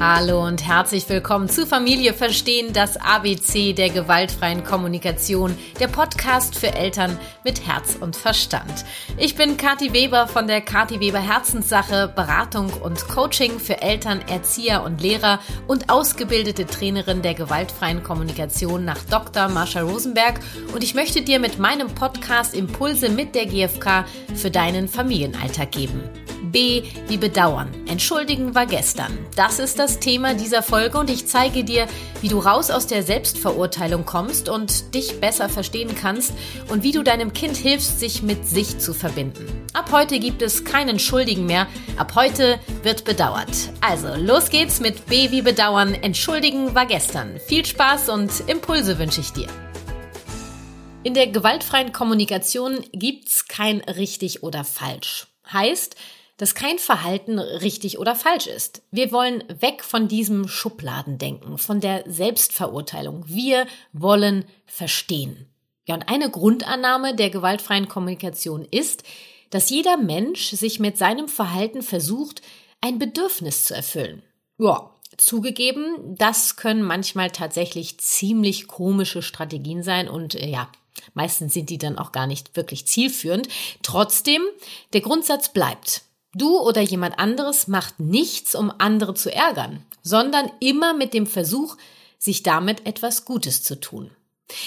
Hallo und herzlich willkommen zu Familie Verstehen, das ABC der gewaltfreien Kommunikation, der Podcast für Eltern mit Herz und Verstand. Ich bin Kathi Weber von der Kathi Weber Herzenssache, Beratung und Coaching für Eltern, Erzieher und Lehrer und ausgebildete Trainerin der gewaltfreien Kommunikation nach Dr. Marsha Rosenberg und ich möchte dir mit meinem Podcast Impulse mit der GfK für deinen Familienalltag geben. B wie bedauern. Entschuldigen war gestern. Das ist das Thema dieser Folge und ich zeige dir, wie du raus aus der Selbstverurteilung kommst und dich besser verstehen kannst und wie du deinem Kind hilfst, sich mit sich zu verbinden. Ab heute gibt es keinen Schuldigen mehr. Ab heute wird bedauert. Also, los geht's mit B wie bedauern. Entschuldigen war gestern. Viel Spaß und Impulse wünsche ich dir. In der gewaltfreien Kommunikation gibt's kein richtig oder falsch. Heißt, dass kein Verhalten richtig oder falsch ist. Wir wollen weg von diesem Schubladendenken, von der Selbstverurteilung. Wir wollen verstehen. Ja, und eine Grundannahme der gewaltfreien Kommunikation ist, dass jeder Mensch sich mit seinem Verhalten versucht, ein Bedürfnis zu erfüllen. Ja, zugegeben, das können manchmal tatsächlich ziemlich komische Strategien sein und äh, ja, meistens sind die dann auch gar nicht wirklich zielführend. Trotzdem, der Grundsatz bleibt. Du oder jemand anderes macht nichts, um andere zu ärgern, sondern immer mit dem Versuch, sich damit etwas Gutes zu tun.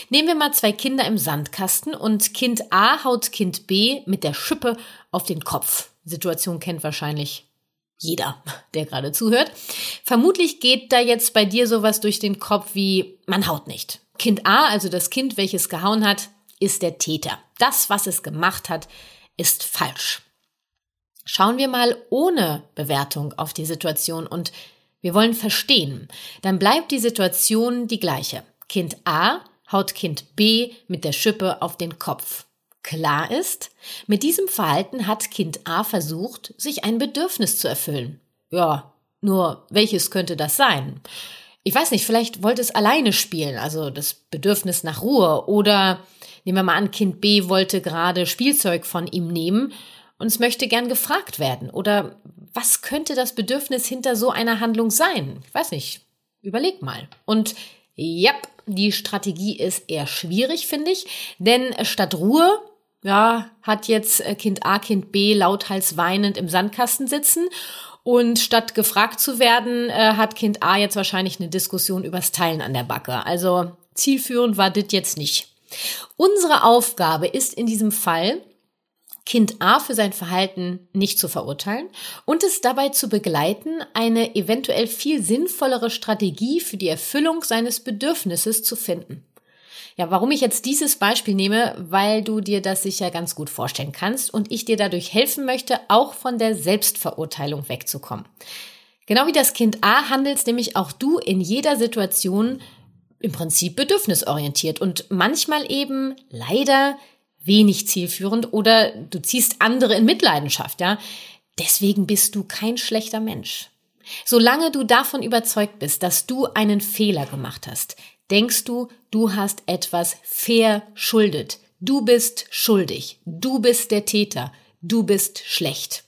Nehmen wir mal zwei Kinder im Sandkasten und Kind A haut Kind B mit der Schippe auf den Kopf. Situation kennt wahrscheinlich jeder, der gerade zuhört. Vermutlich geht da jetzt bei dir sowas durch den Kopf wie man haut nicht. Kind A, also das Kind, welches gehauen hat, ist der Täter. Das, was es gemacht hat, ist falsch. Schauen wir mal ohne Bewertung auf die Situation und wir wollen verstehen. Dann bleibt die Situation die gleiche. Kind A haut Kind B mit der Schippe auf den Kopf. Klar ist, mit diesem Verhalten hat Kind A versucht, sich ein Bedürfnis zu erfüllen. Ja, nur welches könnte das sein? Ich weiß nicht, vielleicht wollte es alleine spielen, also das Bedürfnis nach Ruhe. Oder nehmen wir mal an, Kind B wollte gerade Spielzeug von ihm nehmen und es möchte gern gefragt werden. Oder was könnte das Bedürfnis hinter so einer Handlung sein? Ich weiß nicht. Überleg mal. Und ja, die Strategie ist eher schwierig, finde ich. Denn statt Ruhe, ja, hat jetzt äh, Kind A, Kind B lauthals weinend im Sandkasten sitzen. Und statt gefragt zu werden, äh, hat Kind A jetzt wahrscheinlich eine Diskussion übers Teilen an der Backe. Also zielführend war das jetzt nicht. Unsere Aufgabe ist in diesem Fall, Kind A für sein Verhalten nicht zu verurteilen und es dabei zu begleiten, eine eventuell viel sinnvollere Strategie für die Erfüllung seines Bedürfnisses zu finden. Ja, warum ich jetzt dieses Beispiel nehme, weil du dir das sicher ganz gut vorstellen kannst und ich dir dadurch helfen möchte, auch von der Selbstverurteilung wegzukommen. Genau wie das Kind A handelst nämlich auch du in jeder Situation im Prinzip bedürfnisorientiert und manchmal eben leider wenig zielführend oder du ziehst andere in Mitleidenschaft, ja. Deswegen bist du kein schlechter Mensch. Solange du davon überzeugt bist, dass du einen Fehler gemacht hast, denkst du, du hast etwas verschuldet. Du bist schuldig. Du bist der Täter. Du bist schlecht.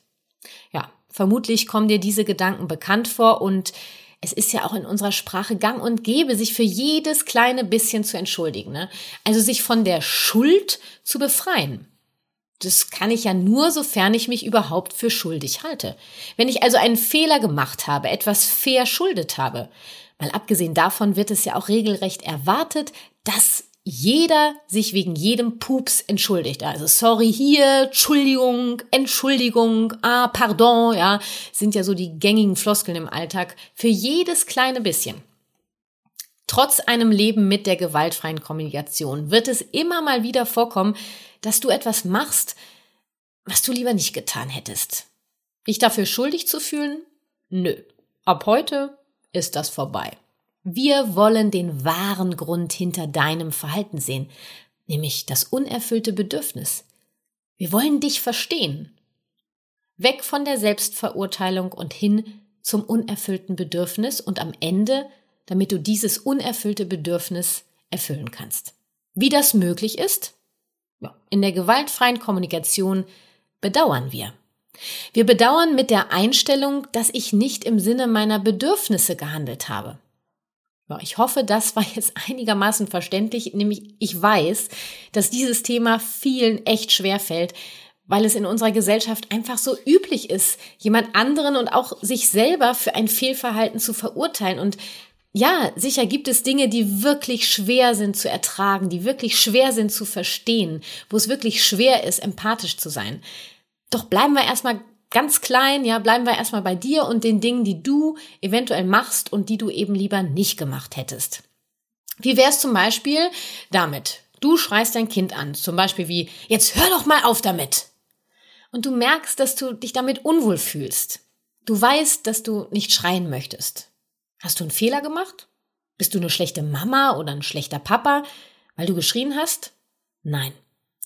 Ja, vermutlich kommen dir diese Gedanken bekannt vor und es ist ja auch in unserer Sprache gang und gäbe, sich für jedes kleine bisschen zu entschuldigen. Ne? Also sich von der Schuld zu befreien. Das kann ich ja nur, sofern ich mich überhaupt für schuldig halte. Wenn ich also einen Fehler gemacht habe, etwas verschuldet habe, mal abgesehen davon wird es ja auch regelrecht erwartet, dass jeder sich wegen jedem Pups entschuldigt. Also sorry hier, Entschuldigung, Entschuldigung, ah, pardon, ja, sind ja so die gängigen Floskeln im Alltag für jedes kleine bisschen. Trotz einem Leben mit der gewaltfreien Kommunikation wird es immer mal wieder vorkommen, dass du etwas machst, was du lieber nicht getan hättest. Dich dafür schuldig zu fühlen? Nö. Ab heute ist das vorbei. Wir wollen den wahren Grund hinter deinem Verhalten sehen, nämlich das unerfüllte Bedürfnis. Wir wollen dich verstehen. Weg von der Selbstverurteilung und hin zum unerfüllten Bedürfnis und am Ende, damit du dieses unerfüllte Bedürfnis erfüllen kannst. Wie das möglich ist? In der gewaltfreien Kommunikation bedauern wir. Wir bedauern mit der Einstellung, dass ich nicht im Sinne meiner Bedürfnisse gehandelt habe. Ich hoffe, das war jetzt einigermaßen verständlich, nämlich ich weiß, dass dieses Thema vielen echt schwer fällt, weil es in unserer Gesellschaft einfach so üblich ist, jemand anderen und auch sich selber für ein Fehlverhalten zu verurteilen. Und ja, sicher gibt es Dinge, die wirklich schwer sind zu ertragen, die wirklich schwer sind zu verstehen, wo es wirklich schwer ist, empathisch zu sein. Doch bleiben wir erstmal ganz klein, ja, bleiben wir erstmal bei dir und den Dingen, die du eventuell machst und die du eben lieber nicht gemacht hättest. Wie wär's zum Beispiel damit? Du schreist dein Kind an, zum Beispiel wie, jetzt hör doch mal auf damit. Und du merkst, dass du dich damit unwohl fühlst. Du weißt, dass du nicht schreien möchtest. Hast du einen Fehler gemacht? Bist du eine schlechte Mama oder ein schlechter Papa, weil du geschrien hast? Nein,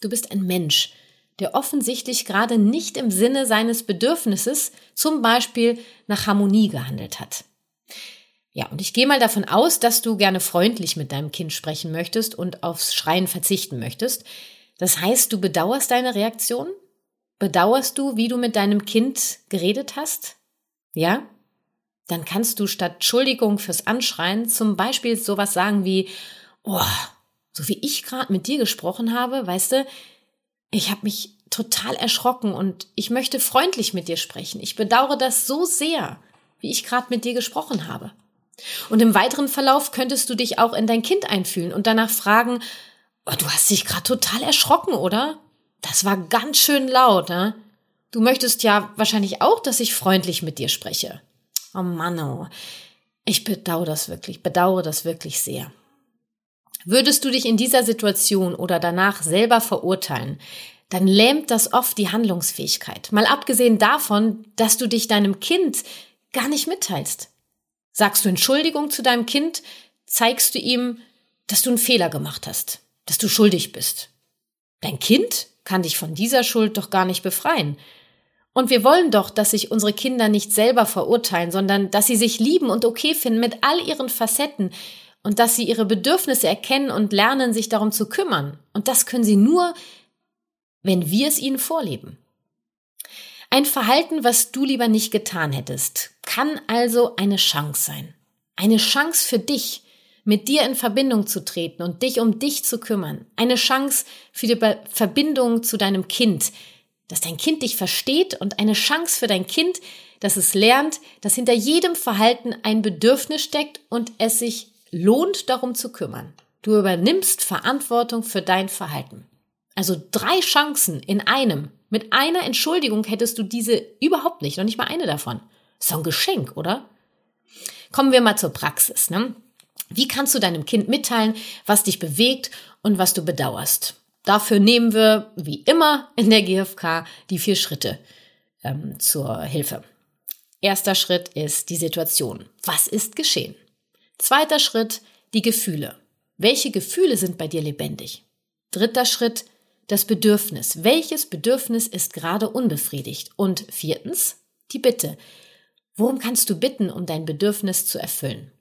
du bist ein Mensch, der offensichtlich gerade nicht im Sinne seines Bedürfnisses, zum Beispiel nach Harmonie gehandelt hat. Ja, und ich gehe mal davon aus, dass du gerne freundlich mit deinem Kind sprechen möchtest und aufs Schreien verzichten möchtest. Das heißt, du bedauerst deine Reaktion? Bedauerst du, wie du mit deinem Kind geredet hast? Ja? Dann kannst du statt Entschuldigung fürs Anschreien zum Beispiel sowas sagen wie, oh, so wie ich gerade mit dir gesprochen habe, weißt du, ich habe mich total erschrocken und ich möchte freundlich mit dir sprechen. Ich bedauere das so sehr, wie ich gerade mit dir gesprochen habe. Und im weiteren Verlauf könntest du dich auch in dein Kind einfühlen und danach fragen, oh, du hast dich gerade total erschrocken, oder? Das war ganz schön laut, ne? Du möchtest ja wahrscheinlich auch, dass ich freundlich mit dir spreche. Oh Mann, oh. Ich bedauere das wirklich, bedauere das wirklich sehr. Würdest du dich in dieser Situation oder danach selber verurteilen, dann lähmt das oft die Handlungsfähigkeit. Mal abgesehen davon, dass du dich deinem Kind gar nicht mitteilst. Sagst du Entschuldigung zu deinem Kind, zeigst du ihm, dass du einen Fehler gemacht hast, dass du schuldig bist. Dein Kind kann dich von dieser Schuld doch gar nicht befreien. Und wir wollen doch, dass sich unsere Kinder nicht selber verurteilen, sondern dass sie sich lieben und okay finden mit all ihren Facetten, und dass sie ihre Bedürfnisse erkennen und lernen, sich darum zu kümmern. Und das können sie nur, wenn wir es ihnen vorleben. Ein Verhalten, was du lieber nicht getan hättest, kann also eine Chance sein. Eine Chance für dich, mit dir in Verbindung zu treten und dich um dich zu kümmern. Eine Chance für die Verbindung zu deinem Kind, dass dein Kind dich versteht und eine Chance für dein Kind, dass es lernt, dass hinter jedem Verhalten ein Bedürfnis steckt und es sich lohnt, darum zu kümmern. Du übernimmst Verantwortung für dein Verhalten. Also drei Chancen in einem. Mit einer Entschuldigung hättest du diese überhaupt nicht, noch nicht mal eine davon. So ein Geschenk, oder? Kommen wir mal zur Praxis. Ne? Wie kannst du deinem Kind mitteilen, was dich bewegt und was du bedauerst? Dafür nehmen wir, wie immer in der GfK, die vier Schritte ähm, zur Hilfe. Erster Schritt ist die Situation. Was ist geschehen? Zweiter Schritt, die Gefühle. Welche Gefühle sind bei dir lebendig? Dritter Schritt, das Bedürfnis. Welches Bedürfnis ist gerade unbefriedigt? Und viertens, die Bitte. Worum kannst du bitten, um dein Bedürfnis zu erfüllen?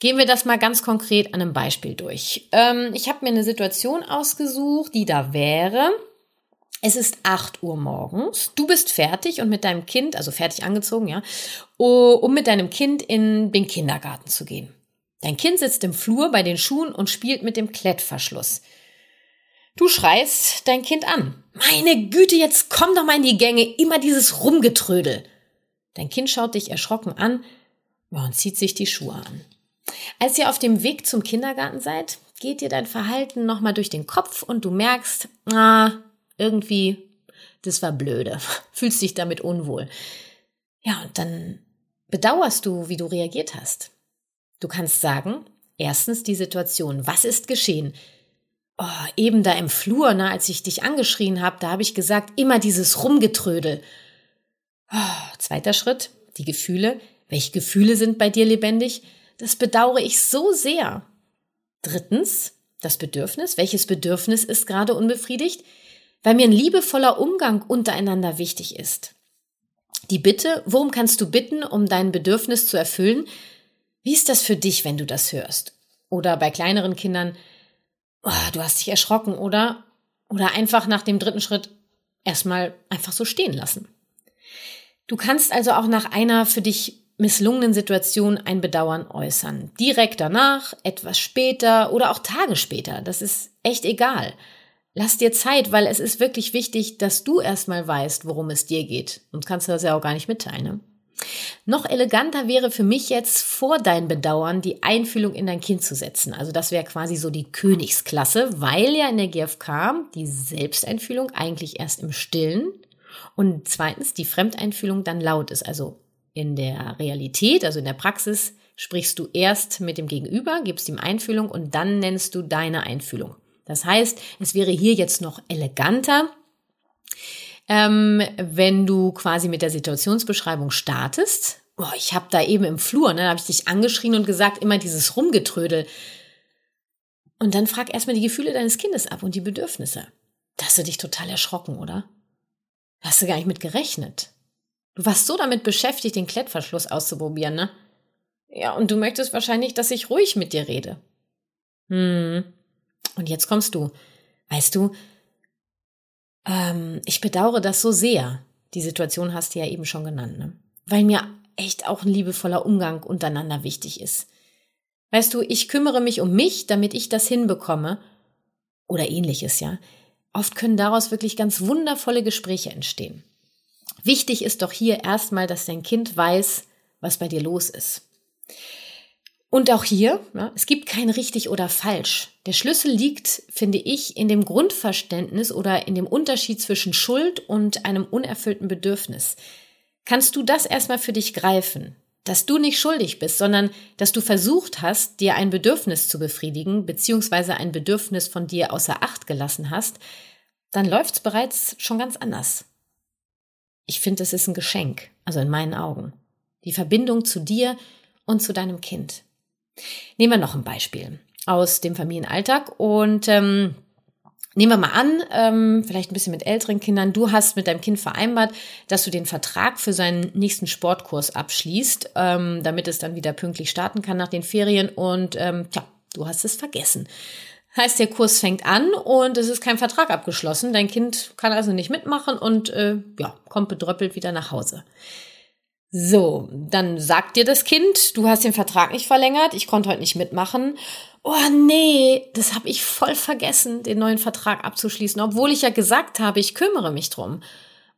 Gehen wir das mal ganz konkret an einem Beispiel durch. Ähm, ich habe mir eine Situation ausgesucht, die da wäre. Es ist 8 Uhr morgens. Du bist fertig und mit deinem Kind, also fertig angezogen, ja, um mit deinem Kind in den Kindergarten zu gehen. Dein Kind sitzt im Flur bei den Schuhen und spielt mit dem Klettverschluss. Du schreist dein Kind an. Meine Güte, jetzt komm doch mal in die Gänge, immer dieses Rumgetrödel. Dein Kind schaut dich erschrocken an und zieht sich die Schuhe an. Als ihr auf dem Weg zum Kindergarten seid, geht dir dein Verhalten nochmal durch den Kopf und du merkst, ah, irgendwie, das war blöde, fühlst dich damit unwohl. Ja, und dann bedauerst du, wie du reagiert hast. Du kannst sagen, erstens die Situation, was ist geschehen? Oh, eben da im Flur, ne, als ich dich angeschrien habe, da habe ich gesagt, immer dieses Rumgetrödel. Oh, zweiter Schritt, die Gefühle. Welche Gefühle sind bei dir lebendig? Das bedauere ich so sehr. Drittens, das Bedürfnis. Welches Bedürfnis ist gerade unbefriedigt? Weil mir ein liebevoller Umgang untereinander wichtig ist. Die Bitte, worum kannst du bitten, um dein Bedürfnis zu erfüllen? Wie ist das für dich, wenn du das hörst? Oder bei kleineren Kindern, oh, du hast dich erschrocken, oder? Oder einfach nach dem dritten Schritt erstmal einfach so stehen lassen. Du kannst also auch nach einer für dich misslungenen Situation ein Bedauern äußern. Direkt danach, etwas später oder auch Tage später. Das ist echt egal. Lass dir Zeit, weil es ist wirklich wichtig, dass du erstmal weißt, worum es dir geht. Sonst kannst du das ja auch gar nicht mitteilen. Ne? Noch eleganter wäre für mich jetzt vor dein Bedauern die Einfühlung in dein Kind zu setzen. Also das wäre quasi so die Königsklasse, weil ja in der GfK die Selbsteinfühlung eigentlich erst im Stillen und zweitens die Fremdeinfühlung dann laut ist. Also in der Realität, also in der Praxis, sprichst du erst mit dem Gegenüber, gibst ihm Einfühlung und dann nennst du deine Einfühlung. Das heißt, es wäre hier jetzt noch eleganter, ähm, wenn du quasi mit der Situationsbeschreibung startest. Boah, ich habe da eben im Flur, ne, habe ich dich angeschrien und gesagt, immer dieses Rumgetrödel. Und dann frag erstmal die Gefühle deines Kindes ab und die Bedürfnisse. Da hast du dich total erschrocken, oder? Da hast du gar nicht mit gerechnet. Du warst so damit beschäftigt, den Klettverschluss auszuprobieren, ne? Ja, und du möchtest wahrscheinlich, dass ich ruhig mit dir rede. Hm. Und jetzt kommst du. Weißt du, ähm, ich bedauere das so sehr. Die Situation hast du ja eben schon genannt, ne? Weil mir echt auch ein liebevoller Umgang untereinander wichtig ist. Weißt du, ich kümmere mich um mich, damit ich das hinbekomme. Oder ähnliches, ja. Oft können daraus wirklich ganz wundervolle Gespräche entstehen. Wichtig ist doch hier erstmal, dass dein Kind weiß, was bei dir los ist. Und auch hier, ja, es gibt kein richtig oder falsch. Der Schlüssel liegt, finde ich, in dem Grundverständnis oder in dem Unterschied zwischen Schuld und einem unerfüllten Bedürfnis. Kannst du das erstmal für dich greifen? Dass du nicht schuldig bist, sondern dass du versucht hast, dir ein Bedürfnis zu befriedigen, beziehungsweise ein Bedürfnis von dir außer Acht gelassen hast, dann läuft's bereits schon ganz anders. Ich finde, es ist ein Geschenk, also in meinen Augen. Die Verbindung zu dir und zu deinem Kind. Nehmen wir noch ein Beispiel aus dem Familienalltag und ähm, Nehmen wir mal an, ähm, vielleicht ein bisschen mit älteren Kindern, du hast mit deinem Kind vereinbart, dass du den Vertrag für seinen nächsten Sportkurs abschließt, ähm, damit es dann wieder pünktlich starten kann nach den Ferien und ähm, tja, du hast es vergessen. Heißt, der Kurs fängt an und es ist kein Vertrag abgeschlossen. Dein Kind kann also nicht mitmachen und äh, ja, kommt bedröppelt wieder nach Hause. So, dann sagt dir das Kind, du hast den Vertrag nicht verlängert, ich konnte heute nicht mitmachen. Oh nee, das habe ich voll vergessen, den neuen Vertrag abzuschließen, obwohl ich ja gesagt habe, ich kümmere mich drum.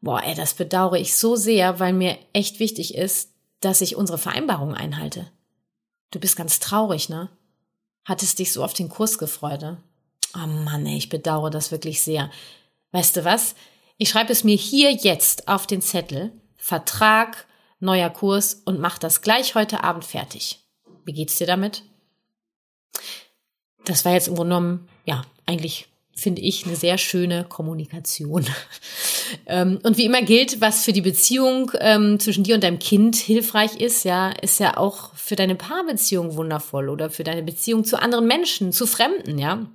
Boah, ey, das bedauere ich so sehr, weil mir echt wichtig ist, dass ich unsere Vereinbarung einhalte. Du bist ganz traurig, ne? Hattest dich so auf den Kurs gefreut, ne? Oh Mann, ey, ich bedauere das wirklich sehr. Weißt du was? Ich schreibe es mir hier jetzt auf den Zettel. Vertrag neuer Kurs und mach das gleich heute Abend fertig. Wie geht's dir damit? Das war jetzt im Grunde genommen, ja, eigentlich finde ich eine sehr schöne Kommunikation. Ähm, und wie immer gilt, was für die Beziehung ähm, zwischen dir und deinem Kind hilfreich ist, ja, ist ja auch für deine Paarbeziehung wundervoll oder für deine Beziehung zu anderen Menschen, zu Fremden, ja.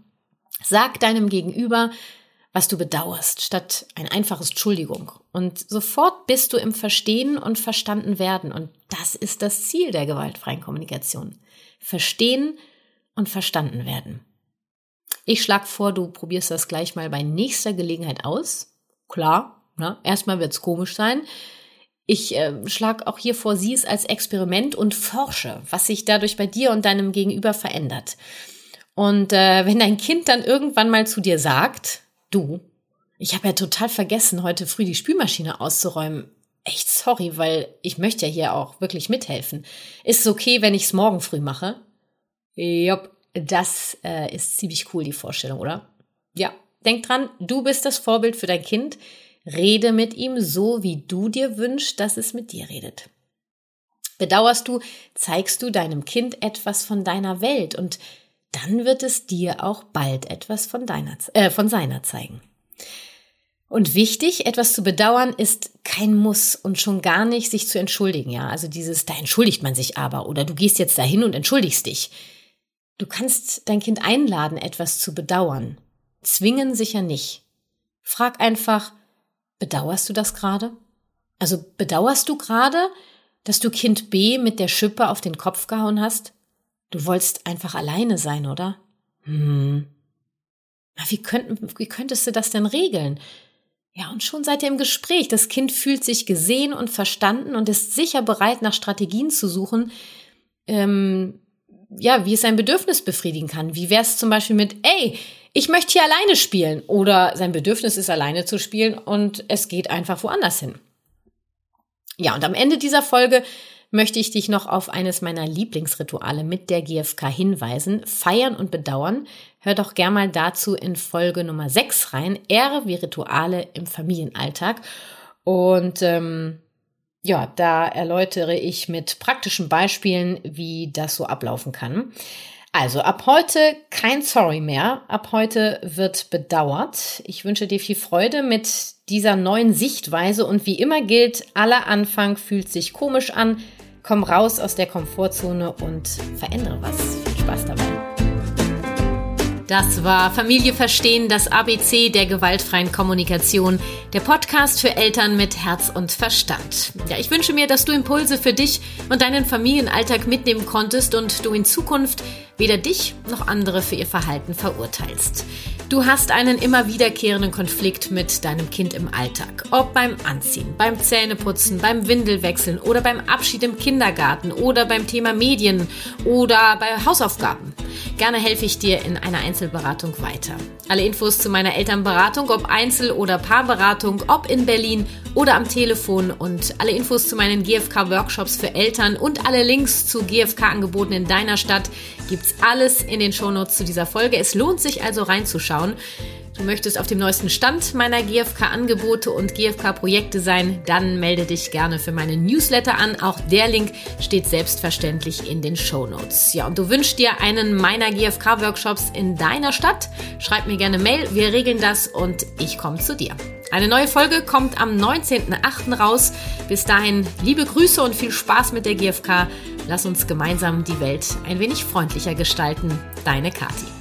Sag deinem Gegenüber, was du bedauerst, statt ein einfaches Entschuldigung. Und sofort bist du im Verstehen und verstanden werden. Und das ist das Ziel der gewaltfreien Kommunikation. Verstehen und verstanden werden. Ich schlage vor, du probierst das gleich mal bei nächster Gelegenheit aus. Klar, ne? erstmal wird's komisch sein. Ich äh, schlage auch hier vor, sieh es als Experiment und forsche, was sich dadurch bei dir und deinem Gegenüber verändert. Und äh, wenn dein Kind dann irgendwann mal zu dir sagt, Du, ich habe ja total vergessen, heute früh die Spülmaschine auszuräumen. Echt sorry, weil ich möchte ja hier auch wirklich mithelfen. Ist es okay, wenn ich es morgen früh mache? Jupp, das äh, ist ziemlich cool, die Vorstellung, oder? Ja, denk dran, du bist das Vorbild für dein Kind. Rede mit ihm so, wie du dir wünschst, dass es mit dir redet. Bedauerst du, zeigst du deinem Kind etwas von deiner Welt und dann wird es dir auch bald etwas von, deiner, äh, von seiner zeigen. Und wichtig, etwas zu bedauern ist kein Muss und schon gar nicht sich zu entschuldigen, ja. Also dieses, da entschuldigt man sich aber oder du gehst jetzt dahin und entschuldigst dich. Du kannst dein Kind einladen, etwas zu bedauern. Zwingen sicher nicht. Frag einfach, bedauerst du das gerade? Also bedauerst du gerade, dass du Kind B mit der Schippe auf den Kopf gehauen hast? Du wolltest einfach alleine sein, oder? Hm. Wie, könnten, wie könntest du das denn regeln? Ja, und schon seid ihr im Gespräch. Das Kind fühlt sich gesehen und verstanden und ist sicher bereit, nach Strategien zu suchen, ähm, ja, wie es sein Bedürfnis befriedigen kann. Wie wäre es zum Beispiel mit, ey, ich möchte hier alleine spielen oder sein Bedürfnis ist alleine zu spielen und es geht einfach woanders hin. Ja, und am Ende dieser Folge möchte ich dich noch auf eines meiner Lieblingsrituale mit der GfK hinweisen. Feiern und bedauern. Hör doch gern mal dazu in Folge Nummer 6 rein. Ehre wie Rituale im Familienalltag. Und ähm, ja, da erläutere ich mit praktischen Beispielen, wie das so ablaufen kann. Also ab heute kein Sorry mehr. Ab heute wird bedauert. Ich wünsche dir viel Freude mit dieser neuen Sichtweise und wie immer gilt, aller Anfang fühlt sich komisch an. Komm raus aus der Komfortzone und verändere was. Viel Spaß dabei. Das war Familie verstehen, das ABC der gewaltfreien Kommunikation, der Podcast für Eltern mit Herz und Verstand. Ja, ich wünsche mir, dass du Impulse für dich und deinen Familienalltag mitnehmen konntest und du in Zukunft weder dich noch andere für ihr Verhalten verurteilst. Du hast einen immer wiederkehrenden Konflikt mit deinem Kind im Alltag. Ob beim Anziehen, beim Zähneputzen, beim Windelwechseln oder beim Abschied im Kindergarten oder beim Thema Medien oder bei Hausaufgaben. Gerne helfe ich dir in einer Einzelberatung weiter. Alle Infos zu meiner Elternberatung, ob Einzel- oder Paarberatung, ob in Berlin oder am Telefon und alle Infos zu meinen GFK-Workshops für Eltern und alle Links zu GFK-Angeboten in deiner Stadt gibt's alles in den Shownotes zu dieser Folge. Es lohnt sich also reinzuschauen. Du möchtest auf dem neuesten Stand meiner GFK-Angebote und GFK-Projekte sein, dann melde dich gerne für meine Newsletter an. Auch der Link steht selbstverständlich in den Show Notes. Ja, und du wünschst dir einen meiner GFK-Workshops in deiner Stadt? Schreib mir gerne Mail, wir regeln das und ich komme zu dir. Eine neue Folge kommt am 19.08. raus. Bis dahin liebe Grüße und viel Spaß mit der GFK. Lass uns gemeinsam die Welt ein wenig freundlicher gestalten. Deine Kathi.